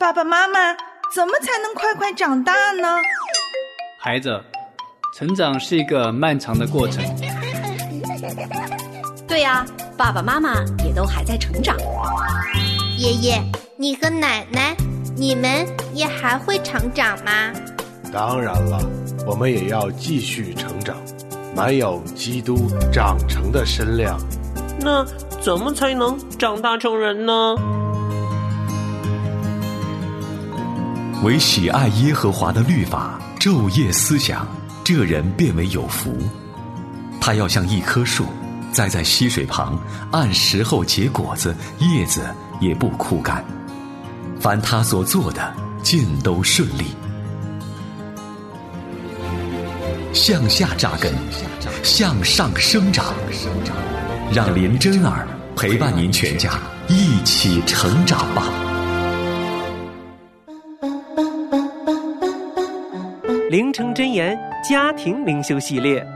爸爸妈妈，怎么才能快快长大呢？孩子，成长是一个漫长的过程。对呀，爸爸妈妈也都还在成长。爷爷，你和奶奶，你们也还会成长吗？当然了，我们也要继续成长，满有基督长成的身量。那怎么才能长大成人呢？唯喜爱耶和华的律法，昼夜思想，这人变为有福。他要像一棵树，栽在溪水旁，按时候结果子，叶子也不枯干。凡他所做的，尽都顺利。向下扎根，向上生长。让林真儿陪伴您全家一起成长吧。灵城真言家庭灵修系列，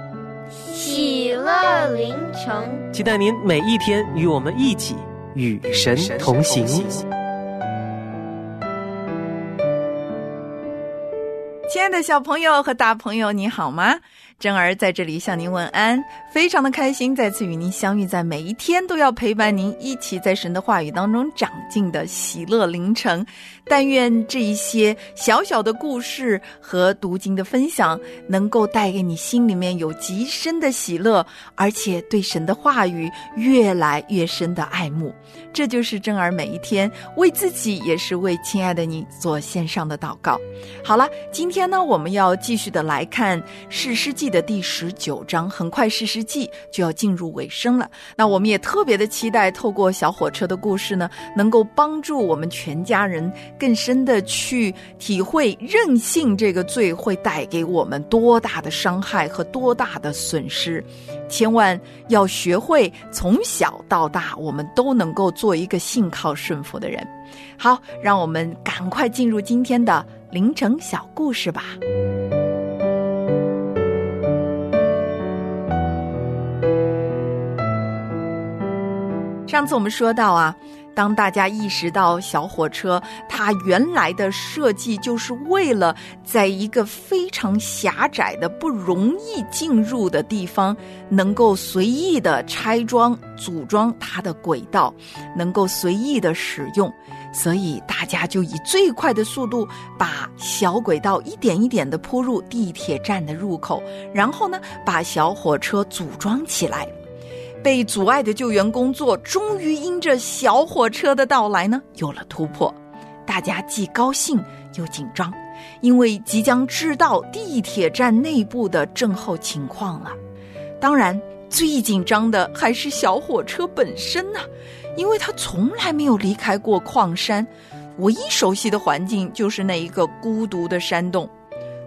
喜乐灵城，期待您每一天与我们一起与神同行。亲爱的小朋友和大朋友，你好吗？珍儿在这里向您问安，非常的开心再次与您相遇在每一天都要陪伴您一起在神的话语当中长进的喜乐凌晨。但愿这一些小小的故事和读经的分享，能够带给你心里面有极深的喜乐，而且对神的话语越来越深的爱慕。这就是珍儿每一天为自己，也是为亲爱的你做线上的祷告。好了，今天呢，我们要继续的来看《史诗记》的第十九章。很快，《史诗记》就要进入尾声了。那我们也特别的期待，透过小火车的故事呢，能够帮助我们全家人更深的去体会任性这个罪会带给我们多大的伤害和多大的损失。千万要学会从小到大，我们都能够做一个信靠顺服的人。好，让我们赶快进入今天的凌晨小故事吧。上次我们说到啊，当大家意识到小火车它原来的设计就是为了在一个非常狭窄的、不容易进入的地方，能够随意的拆装、组装它的轨道，能够随意的使用，所以大家就以最快的速度把小轨道一点一点的铺入地铁站的入口，然后呢，把小火车组装起来。被阻碍的救援工作，终于因着小火车的到来呢，有了突破。大家既高兴又紧张，因为即将知道地铁站内部的震后情况了。当然，最紧张的还是小火车本身呢，因为他从来没有离开过矿山，唯一熟悉的环境就是那一个孤独的山洞。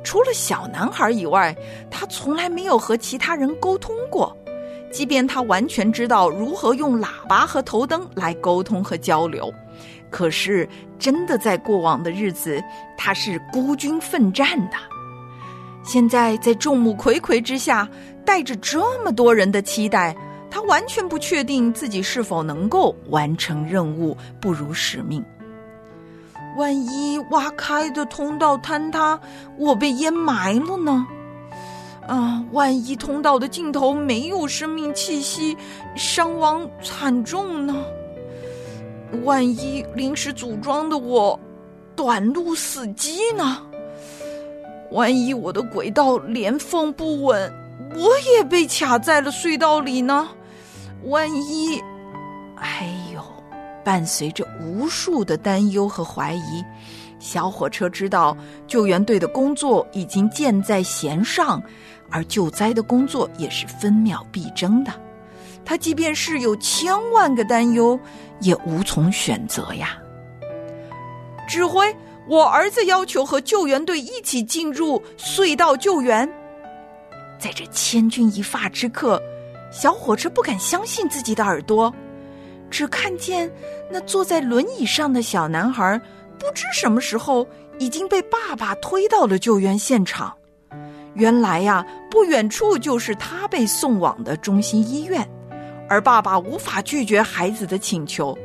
除了小男孩以外，他从来没有和其他人沟通过。即便他完全知道如何用喇叭和头灯来沟通和交流，可是真的在过往的日子，他是孤军奋战的。现在在众目睽睽之下，带着这么多人的期待，他完全不确定自己是否能够完成任务，不辱使命。万一挖开的通道坍塌，我被淹埋了呢？啊！万一通道的尽头没有生命气息，伤亡惨重呢？万一临时组装的我短路死机呢？万一我的轨道连缝不稳，我也被卡在了隧道里呢？万一……哎呦！伴随着无数的担忧和怀疑，小火车知道救援队的工作已经箭在弦上。而救灾的工作也是分秒必争的，他即便是有千万个担忧，也无从选择呀。指挥，我儿子要求和救援队一起进入隧道救援。在这千钧一发之刻，小火车不敢相信自己的耳朵，只看见那坐在轮椅上的小男孩，不知什么时候已经被爸爸推到了救援现场。原来呀，不远处就是他被送往的中心医院，而爸爸无法拒绝孩子的请求。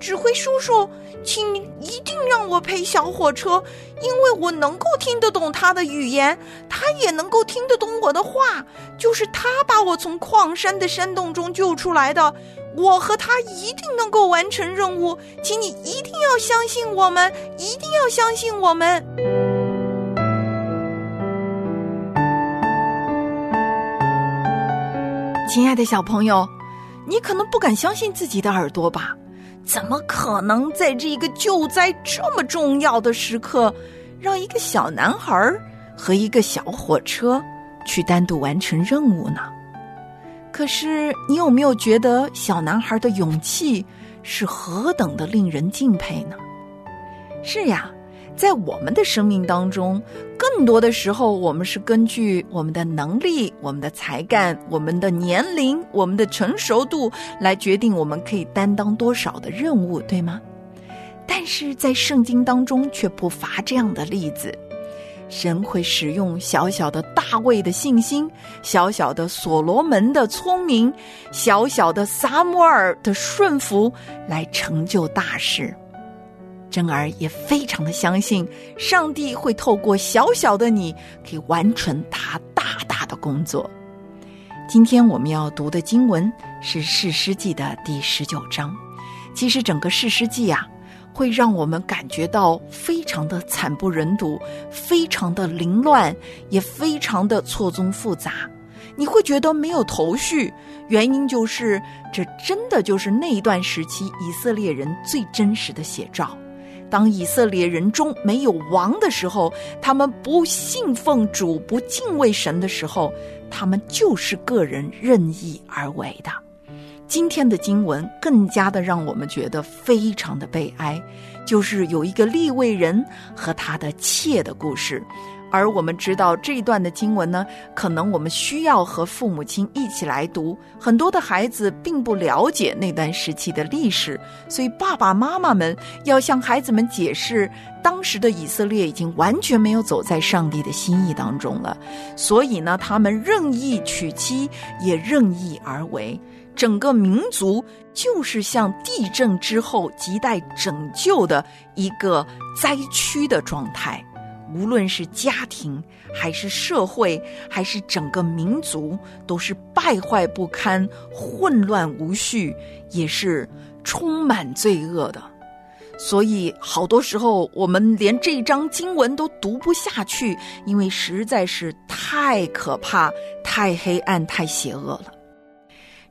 指挥叔叔，请你一定让我陪小火车，因为我能够听得懂他的语言，他也能够听得懂我的话。就是他把我从矿山的山洞中救出来的，我和他一定能够完成任务，请你一定要相信我们，一定要相信我们。亲爱的小朋友，你可能不敢相信自己的耳朵吧？怎么可能在这个救灾这么重要的时刻，让一个小男孩和一个小火车去单独完成任务呢？可是，你有没有觉得小男孩的勇气是何等的令人敬佩呢？是呀。在我们的生命当中，更多的时候，我们是根据我们的能力、我们的才干、我们的年龄、我们的成熟度来决定我们可以担当多少的任务，对吗？但是在圣经当中却不乏这样的例子，神会使用小小的大卫的信心、小小的所罗门的聪明、小小的撒母耳的顺服，来成就大事。珍儿也非常的相信，上帝会透过小小的你，可以完成他大大的工作。今天我们要读的经文是《士师记》的第十九章。其实整个《士师记》啊，会让我们感觉到非常的惨不忍睹，非常的凌乱，也非常的错综复杂。你会觉得没有头绪，原因就是这真的就是那一段时期以色列人最真实的写照。当以色列人中没有王的时候，他们不信奉主、不敬畏神的时候，他们就是个人任意而为的。今天的经文更加的让我们觉得非常的悲哀，就是有一个立位人和他的妾的故事。而我们知道这一段的经文呢，可能我们需要和父母亲一起来读。很多的孩子并不了解那段时期的历史，所以爸爸妈妈们要向孩子们解释，当时的以色列已经完全没有走在上帝的心意当中了。所以呢，他们任意娶妻，也任意而为，整个民族就是像地震之后亟待拯救的一个灾区的状态。无论是家庭，还是社会，还是整个民族，都是败坏不堪、混乱无序，也是充满罪恶的。所以，好多时候我们连这章经文都读不下去，因为实在是太可怕、太黑暗、太邪恶了。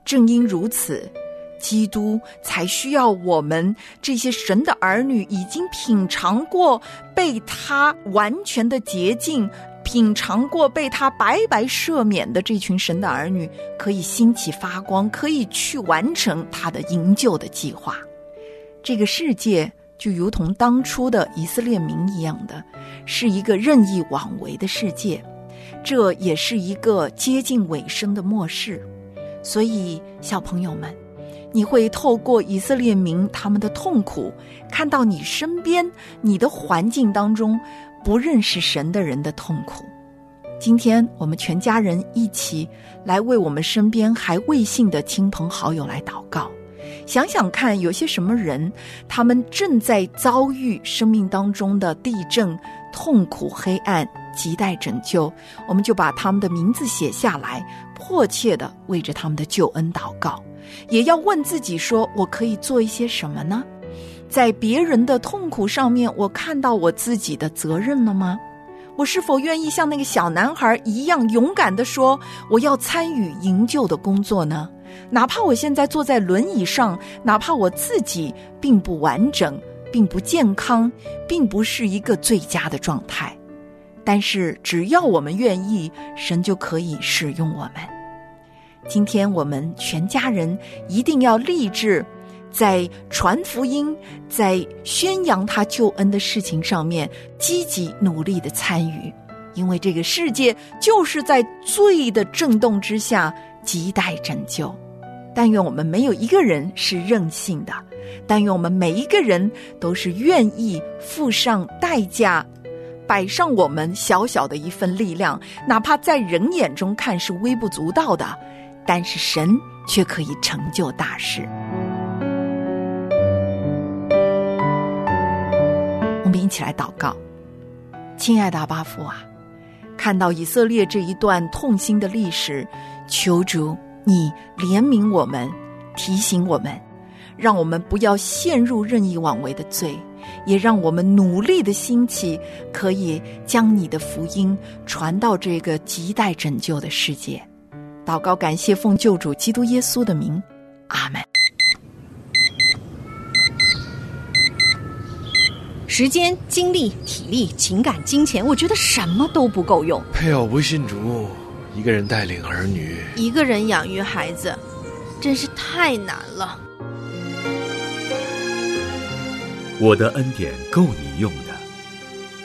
正因如此。基督才需要我们这些神的儿女，已经品尝过被他完全的洁净，品尝过被他白白赦免的这群神的儿女，可以兴起发光，可以去完成他的营救的计划。这个世界就如同当初的以色列民一样的，是一个任意妄为的世界，这也是一个接近尾声的末世。所以，小朋友们。你会透过以色列民他们的痛苦，看到你身边、你的环境当中不认识神的人的痛苦。今天我们全家人一起来为我们身边还未信的亲朋好友来祷告。想想看，有些什么人，他们正在遭遇生命当中的地震、痛苦、黑暗，亟待拯救。我们就把他们的名字写下来，迫切的为着他们的救恩祷告。也要问自己：说我可以做一些什么呢？在别人的痛苦上面，我看到我自己的责任了吗？我是否愿意像那个小男孩一样勇敢的说：我要参与营救的工作呢？哪怕我现在坐在轮椅上，哪怕我自己并不完整、并不健康、并不是一个最佳的状态，但是只要我们愿意，神就可以使用我们。今天我们全家人一定要立志，在传福音、在宣扬他救恩的事情上面积极努力的参与，因为这个世界就是在罪的震动之下亟待拯救。但愿我们没有一个人是任性的，但愿我们每一个人都是愿意付上代价，摆上我们小小的一份力量，哪怕在人眼中看是微不足道的。但是神却可以成就大事。我们一起来祷告，亲爱的阿巴父啊，看到以色列这一段痛心的历史，求主你怜悯我们，提醒我们，让我们不要陷入任意妄为的罪，也让我们努力的兴起，可以将你的福音传到这个亟待拯救的世界。祷告，感谢奉救主基督耶稣的名，阿门。时间、精力、体力、情感、金钱，我觉得什么都不够用。配偶不信主，一个人带领儿女，一个人养育孩子，真是太难了。我的恩典够你用的，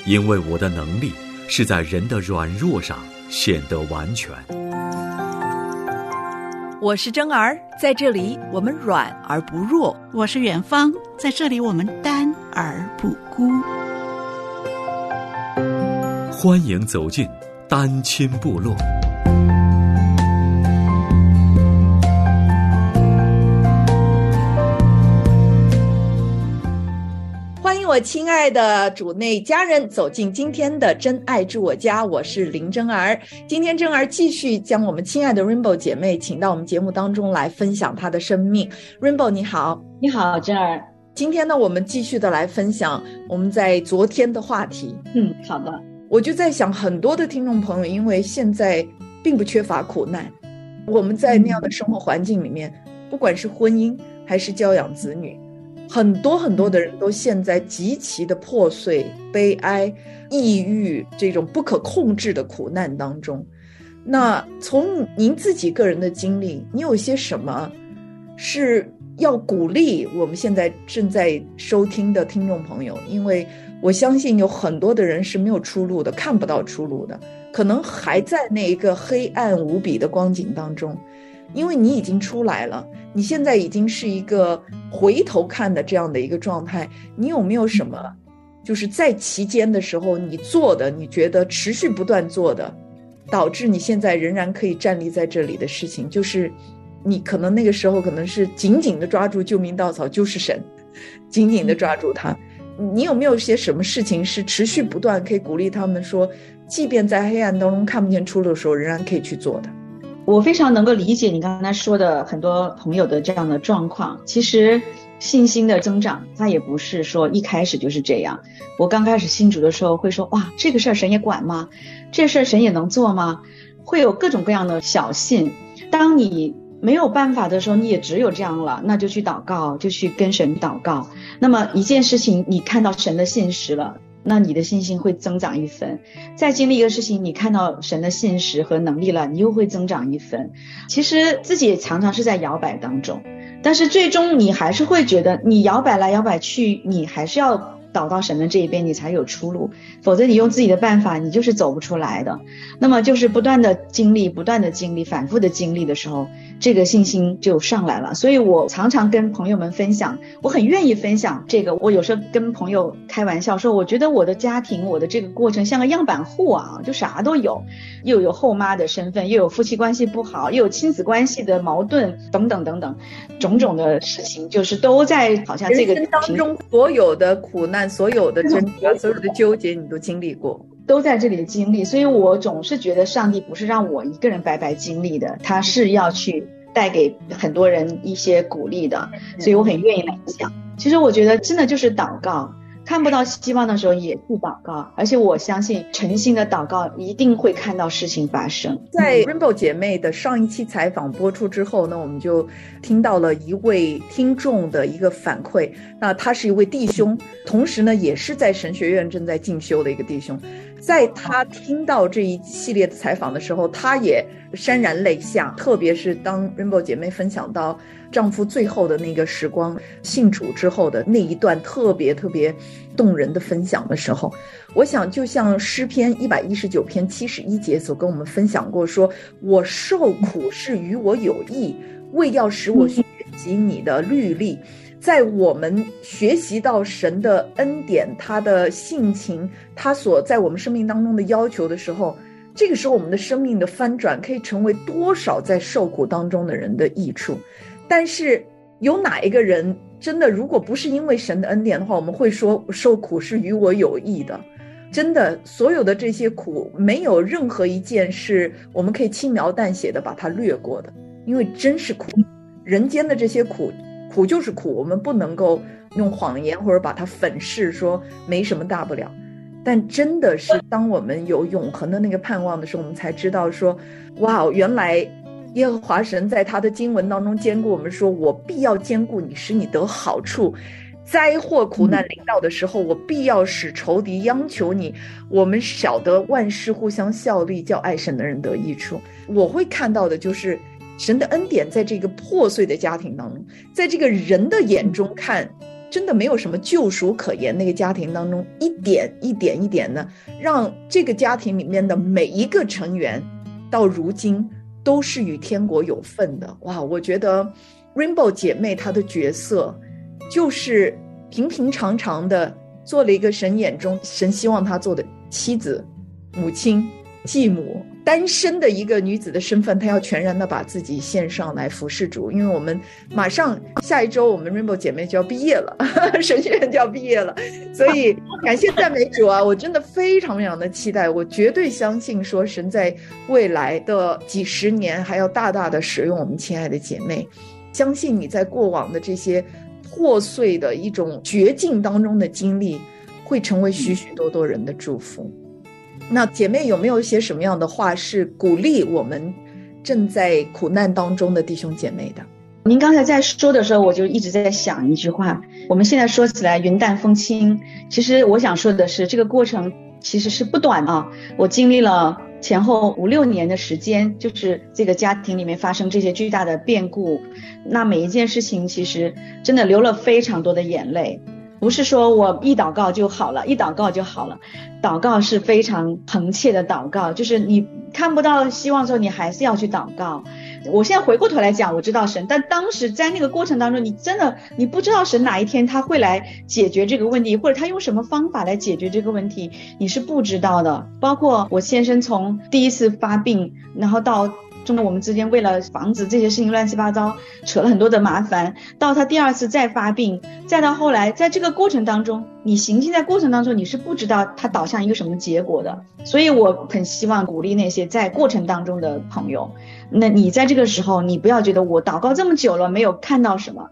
因为我的能力是在人的软弱上显得完全。我是真儿，在这里我们软而不弱。我是远方，在这里我们单而不孤。欢迎走进单亲部落。我亲爱的主内家人走进今天的真爱住我家，我是林真儿。今天真儿继续将我们亲爱的 Rainbow 姐妹请到我们节目当中来分享她的生命。Rainbow 你好，你好，真儿。今天呢，我们继续的来分享我们在昨天的话题。嗯，好的。我就在想，很多的听众朋友，因为现在并不缺乏苦难，我们在那样的生活环境里面，不管是婚姻还是教养子女。很多很多的人都陷在极其的破碎、悲哀、抑郁这种不可控制的苦难当中。那从您自己个人的经历，你有些什么是要鼓励我们现在正在收听的听众朋友？因为我相信有很多的人是没有出路的，看不到出路的，可能还在那一个黑暗无比的光景当中。因为你已经出来了，你现在已经是一个回头看的这样的一个状态。你有没有什么，就是在期间的时候你做的，你觉得持续不断做的，导致你现在仍然可以站立在这里的事情？就是你可能那个时候可能是紧紧的抓住救命稻草，就是神，紧紧的抓住他。你有没有些什么事情是持续不断可以鼓励他们说，即便在黑暗当中看不见出路的时候，仍然可以去做的？我非常能够理解你刚才说的很多朋友的这样的状况。其实信心的增长，它也不是说一开始就是这样。我刚开始信主的时候会说：“哇，这个事儿神也管吗？这事儿神也能做吗？”会有各种各样的小信。当你没有办法的时候，你也只有这样了，那就去祷告，就去跟神祷告。那么一件事情，你看到神的信实了。那你的信心会增长一分，再经历一个事情，你看到神的信实和能力了，你又会增长一分。其实自己常常是在摇摆当中，但是最终你还是会觉得，你摇摆来摇摆去，你还是要倒到神的这一边，你才有出路。否则你用自己的办法，你就是走不出来的。那么就是不断的经历，不断的经历，反复的经历的时候。这个信心就上来了，所以我常常跟朋友们分享，我很愿意分享这个。我有时候跟朋友开玩笑说，我觉得我的家庭，我的这个过程像个样板户啊，就啥都有，又有后妈的身份，又有夫妻关系不好，又有亲子关系的矛盾，等等等等，种种的事情，就是都在好像这个当中所有的苦难，所有的挣扎，所有的纠结，你都经历过。都在这里经历，所以我总是觉得上帝不是让我一个人白白经历的，他是要去带给很多人一些鼓励的，所以我很愿意来讲。其实我觉得真的就是祷告。看不到希望的时候也去祷告，而且我相信诚心的祷告一定会看到事情发生。在 Rainbow 姐妹的上一期采访播出之后呢，我们就听到了一位听众的一个反馈。那他是一位弟兄，同时呢也是在神学院正在进修的一个弟兄。在他听到这一系列的采访的时候，他也潸然泪下，特别是当 Rainbow 姐妹分享到。丈夫最后的那个时光，信主之后的那一段特别特别动人的分享的时候，我想就像诗篇一百一十九篇七十一节所跟我们分享过，说我受苦是与我有益，为要使我学习你的律例。在我们学习到神的恩典、他的性情、他所在我们生命当中的要求的时候，这个时候我们的生命的翻转可以成为多少在受苦当中的人的益处。但是有哪一个人真的，如果不是因为神的恩典的话，我们会说受苦是与我有益的。真的，所有的这些苦，没有任何一件是我们可以轻描淡写的把它略过的，因为真是苦。人间的这些苦，苦就是苦，我们不能够用谎言或者把它粉饰说没什么大不了。但真的是，当我们有永恒的那个盼望的时候，我们才知道说，哇，原来耶和华神在他的经文当中兼顾我们，说我必要兼顾你，使你得好处。灾祸苦难临到的时候，我必要使仇敌央求你。我们晓得万事互相效力，叫爱神的人得益处。我会看到的就是神的恩典，在这个破碎的家庭当中，在这个人的眼中看，真的没有什么救赎可言。那个家庭当中，一点一点一点的，让这个家庭里面的每一个成员，到如今都是与天国有份的。哇，我觉得 Rainbow 姐妹她的角色。就是平平常常的做了一个神眼中神希望她做的妻子、母亲、继母，单身的一个女子的身份，她要全然的把自己献上来服侍主。因为我们马上下一周，我们 Rainbow 姐妹就要毕业了，神学院就要毕业了，所以感谢赞美主啊！我真的非常非常的期待，我绝对相信说神在未来的几十年还要大大的使用我们亲爱的姐妹，相信你在过往的这些。破碎的一种绝境当中的经历，会成为许许多多人的祝福。那姐妹有没有一些什么样的话是鼓励我们正在苦难当中的弟兄姐妹的？您刚才在说的时候，我就一直在想一句话。我们现在说起来云淡风轻，其实我想说的是，这个过程其实是不短啊。我经历了。前后五六年的时间，就是这个家庭里面发生这些巨大的变故，那每一件事情其实真的流了非常多的眼泪，不是说我一祷告就好了，一祷告就好了，祷告是非常恳切的祷告，就是你看不到希望的时候，你还是要去祷告。我现在回过头来讲，我知道神，但当时在那个过程当中，你真的你不知道神哪一天他会来解决这个问题，或者他用什么方法来解决这个问题，你是不知道的。包括我先生从第一次发病，然后到中间我们之间为了防止这些事情乱七八糟扯了很多的麻烦，到他第二次再发病，再到后来，在这个过程当中，你行进在过程当中，你是不知道他导向一个什么结果的。所以我很希望鼓励那些在过程当中的朋友。那你在这个时候，你不要觉得我祷告这么久了没有看到什么，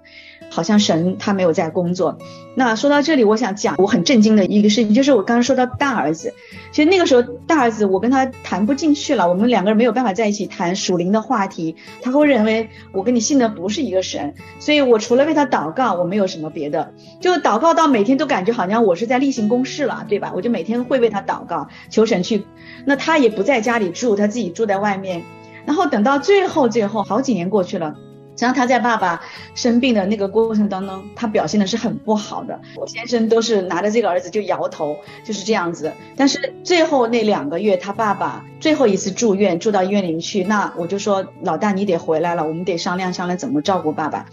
好像神他没有在工作。那说到这里，我想讲我很震惊的一个事情，就是我刚刚说到大儿子，其实那个时候大儿子我跟他谈不进去了，我们两个人没有办法在一起谈属灵的话题，他会认为我跟你信的不是一个神，所以我除了为他祷告，我没有什么别的，就祷告到每天都感觉好像我是在例行公事了，对吧？我就每天会为他祷告，求神去。那他也不在家里住，他自己住在外面。然后等到最后，最后好几年过去了，实际上他在爸爸生病的那个过程当中，他表现的是很不好的。我先生都是拿着这个儿子就摇头，就是这样子。但是最后那两个月，他爸爸最后一次住院，住到医院里面去，那我就说老大你得回来了，我们得商量商量怎么照顾爸爸。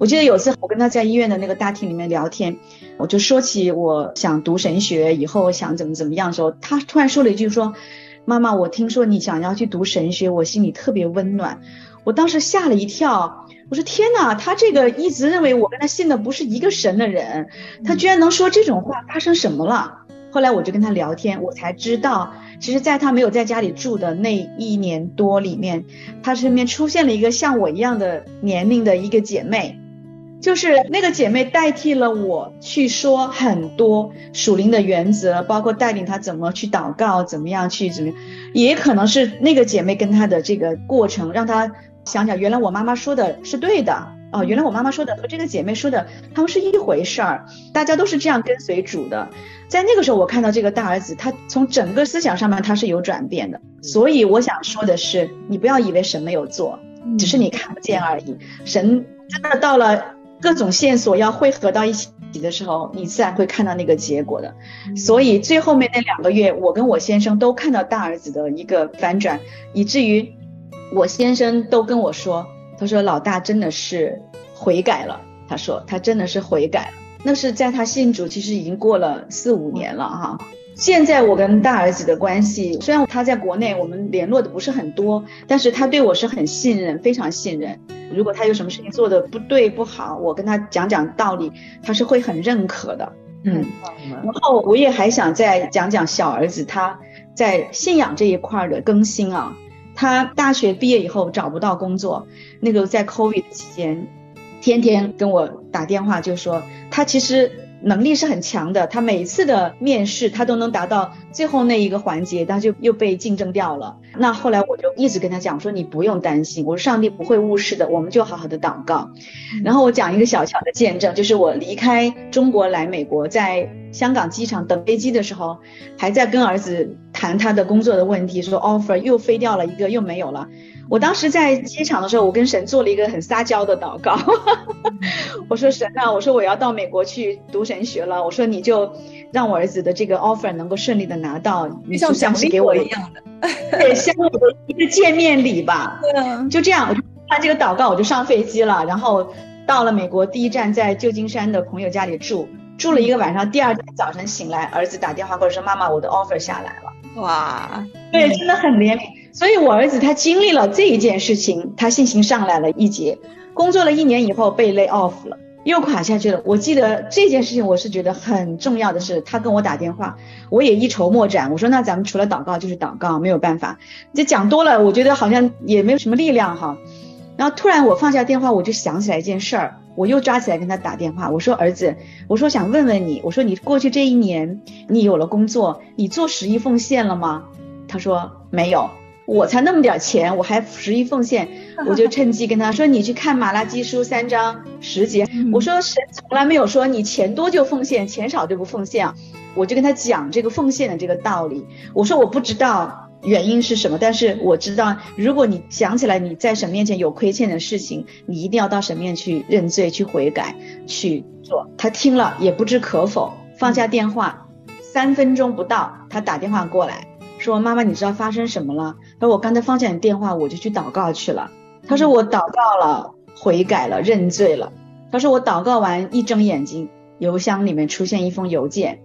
我记得有一次我跟他在医院的那个大厅里面聊天，我就说起我想读神学，以后想怎么怎么样的时候，他突然说了一句说。妈妈，我听说你想要去读神学，我心里特别温暖。我当时吓了一跳，我说天哪，他这个一直认为我跟他信的不是一个神的人，他居然能说这种话，发生什么了？后来我就跟他聊天，我才知道，其实在他没有在家里住的那一年多里面，他身边出现了一个像我一样的年龄的一个姐妹。就是那个姐妹代替了我去说很多属灵的原则，包括带领他怎么去祷告，怎么样去怎么样，也可能是那个姐妹跟他的这个过程，让他想想，原来我妈妈说的是对的哦，原来我妈妈说的和这个姐妹说的他们是一回事儿，大家都是这样跟随主的。在那个时候，我看到这个大儿子，他从整个思想上面他是有转变的。所以我想说的是，你不要以为神没有做，只是你看不见而已，神真的到了。各种线索要汇合到一起的时候，你自然会看到那个结果的。所以最后面那两个月，我跟我先生都看到大儿子的一个反转，以至于我先生都跟我说：“他说老大真的是悔改了。”他说他真的是悔改了。那是在他信主，其实已经过了四五年了哈。现在我跟大儿子的关系，虽然他在国内我们联络的不是很多，但是他对我是很信任，非常信任。如果他有什么事情做的不对不好，我跟他讲讲道理，他是会很认可的。嗯，然后我也还想再讲讲小儿子他在信仰这一块的更新啊。他大学毕业以后找不到工作，那个在 COVID 期间，天天跟我打电话，就说他其实。能力是很强的，他每次的面试他都能达到最后那一个环节，他就又被竞争掉了。那后来我就一直跟他讲说，你不用担心，我说上帝不会误事的，我们就好好的祷告。然后我讲一个小小的见证，就是我离开中国来美国，在香港机场等飞机的时候，还在跟儿子谈他的工作的问题，说 offer 又飞掉了一个，又没有了。我当时在机场的时候，我跟神做了一个很撒娇的祷告。我说神啊，我说我要到美国去读神学了。我说你就让我儿子的这个 offer 能够顺利的拿到，你就像是给我一样的，对，像我的一个见面礼吧。对啊，就这样，我就办这个祷告，我就上飞机了。然后到了美国，第一站在旧金山的朋友家里住，住了一个晚上。第二天早晨醒来，儿子打电话过来说：“妈妈，我的 offer 下来了。”哇，对，真的很怜悯。所以，我儿子他经历了这一件事情，他信心上来了一截。工作了一年以后被 lay off 了，又垮下去了。我记得这件事情，我是觉得很重要的是，他跟我打电话，我也一筹莫展。我说，那咱们除了祷告就是祷告，没有办法。这讲多了，我觉得好像也没有什么力量哈。然后突然我放下电话，我就想起来一件事儿，我又抓起来跟他打电话。我说，儿子，我说想问问你，我说你过去这一年你有了工作，你做十一奉献了吗？他说没有。我才那么点钱，我还十一奉献，我就趁机跟他说：“你去看马拉基书三章十节。”我说：“神从来没有说你钱多就奉献，钱少就不奉献。”我就跟他讲这个奉献的这个道理。我说：“我不知道原因是什么，但是我知道，如果你想起来你在神面前有亏欠的事情，你一定要到神面去认罪、去悔改、去做。”他听了也不知可否，放下电话，三分钟不到，他打电话过来。说妈妈，你知道发生什么了？他说我刚才放下你电话，我就去祷告去了。他说我祷告了，悔改了，认罪了。他说我祷告完一睁眼睛，邮箱里面出现一封邮件，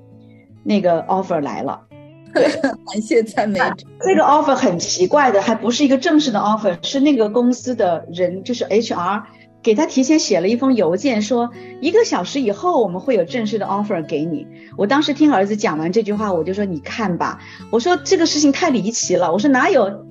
那个 offer 来了。感谢赞美。这个 offer 很奇怪的，还不是一个正式的 offer，是那个公司的人，就是 HR。给他提前写了一封邮件，说一个小时以后我们会有正式的 offer 给你。我当时听儿子讲完这句话，我就说你看吧，我说这个事情太离奇了，我说哪有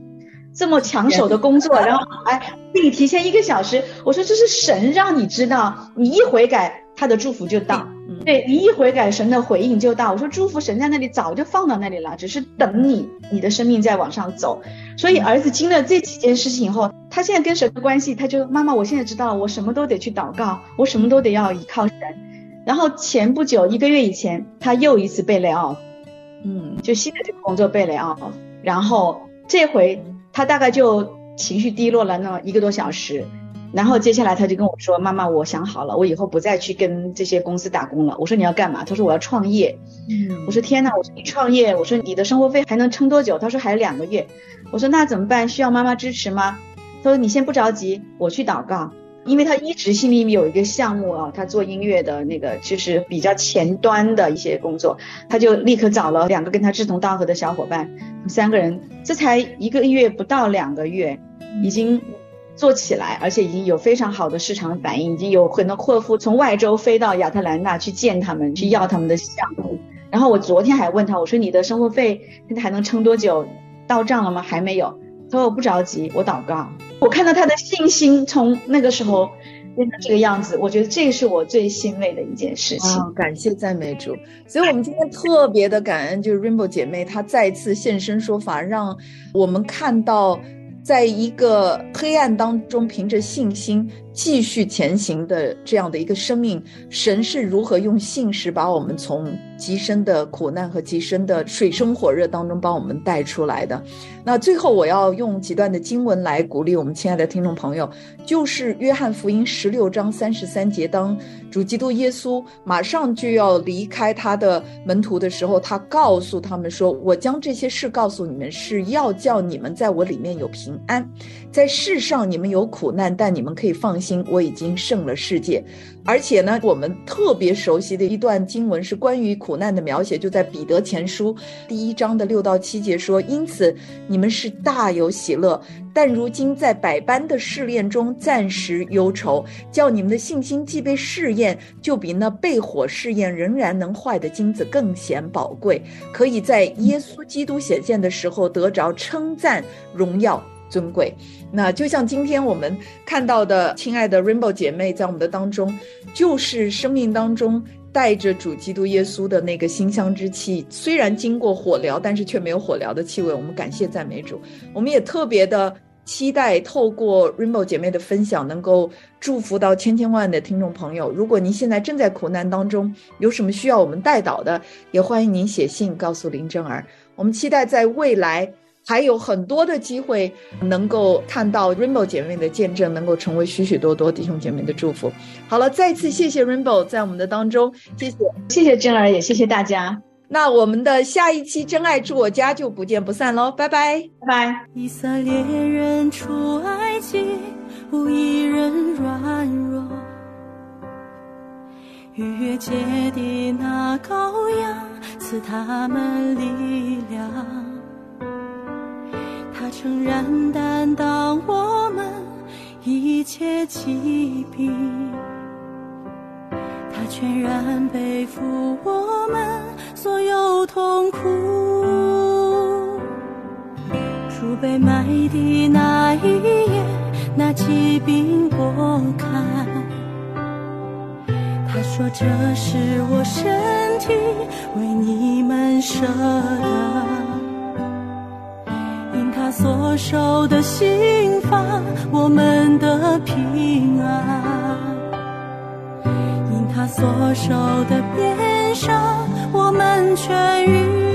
这么抢手的工作，然后还给你提前一个小时，我说这是神让你知道，你一悔改，他的祝福就到。对你一悔改，神的回应就到。我说祝福神在那里早就放到那里了，只是等你，你的生命在往上走。所以儿子经历了这几件事情以后，他现在跟神的关系，他就妈妈，我现在知道了，我什么都得去祷告，我什么都得要依靠神。然后前不久一个月以前，他又一次被 lay off，嗯，就新的这个工作被 lay off，然后这回他大概就情绪低落了那么一个多小时。然后接下来他就跟我说：“妈妈，我想好了，我以后不再去跟这些公司打工了。”我说：“你要干嘛？”他说：“我要创业。”我说：“天哪！”我说：“你创业？”我说：“你的生活费还能撑多久？”他说：“还有两个月。”我说：“那怎么办？需要妈妈支持吗？”他说：“你先不着急，我去祷告。”因为他一直心里面有一个项目啊，他做音乐的那个就是比较前端的一些工作，他就立刻找了两个跟他志同道合的小伙伴，三个人，这才一个月不到两个月，已经。做起来，而且已经有非常好的市场反应，已经有很多客户从外州飞到亚特兰大去见他们，去要他们的项目。然后我昨天还问他，我说你的生活费现在还能撑多久？到账了吗？还没有。他说我不着急，我祷告。我看到他的信心从那个时候变成这个样子，我觉得这是我最欣慰的一件事情。感谢赞美主。所以我们今天特别的感恩，就是 Rainbow 姐妹她再次现身说法，让我们看到。在一个黑暗当中，凭着信心继续前行的这样的一个生命，神是如何用信实把我们从极深的苦难和极深的水深火热当中把我们带出来的？那最后我要用几段的经文来鼓励我们亲爱的听众朋友，就是约翰福音十六章三十三节，当主基督耶稣马上就要离开他的门徒的时候，他告诉他们说：“我将这些事告诉你们，是要叫你们在我里面有平。”安，在世上你们有苦难，但你们可以放心，我已经胜了世界。而且呢，我们特别熟悉的一段经文是关于苦难的描写，就在彼得前书第一章的六到七节说：“因此你们是大有喜乐，但如今在百般的试炼中暂时忧愁，叫你们的信心既被试验，就比那被火试验仍然能坏的金子更显宝贵，可以在耶稣基督显现的时候得着称赞、荣耀。”尊贵，那就像今天我们看到的，亲爱的 Rainbow 姐妹在我们的当中，就是生命当中带着主基督耶稣的那个馨香之气。虽然经过火燎，但是却没有火燎的气味。我们感谢赞美主，我们也特别的期待透过 Rainbow 姐妹的分享，能够祝福到千千万万的听众朋友。如果您现在正在苦难当中，有什么需要我们带导的，也欢迎您写信告诉林真儿。我们期待在未来。还有很多的机会能够看到 Rainbow 姐妹的见证，能够成为许许多多弟兄姐妹的祝福。好了，再次谢谢 Rainbow 在我们的当中，谢谢，谢谢珍儿，也谢谢大家。那我们的下一期《真爱住我家》就不见不散喽，拜拜，拜拜。以色列人出埃及，无一人软弱，逾越界的那羔羊赐他们力量。诚然担当我们一切疾病，他全然背负我们所有痛苦。主被埋的那一夜，那疾病拨开，他说这是我身体为你们舍的。他所受的刑罚，我们的平安；因他所受的鞭伤，我们痊愈。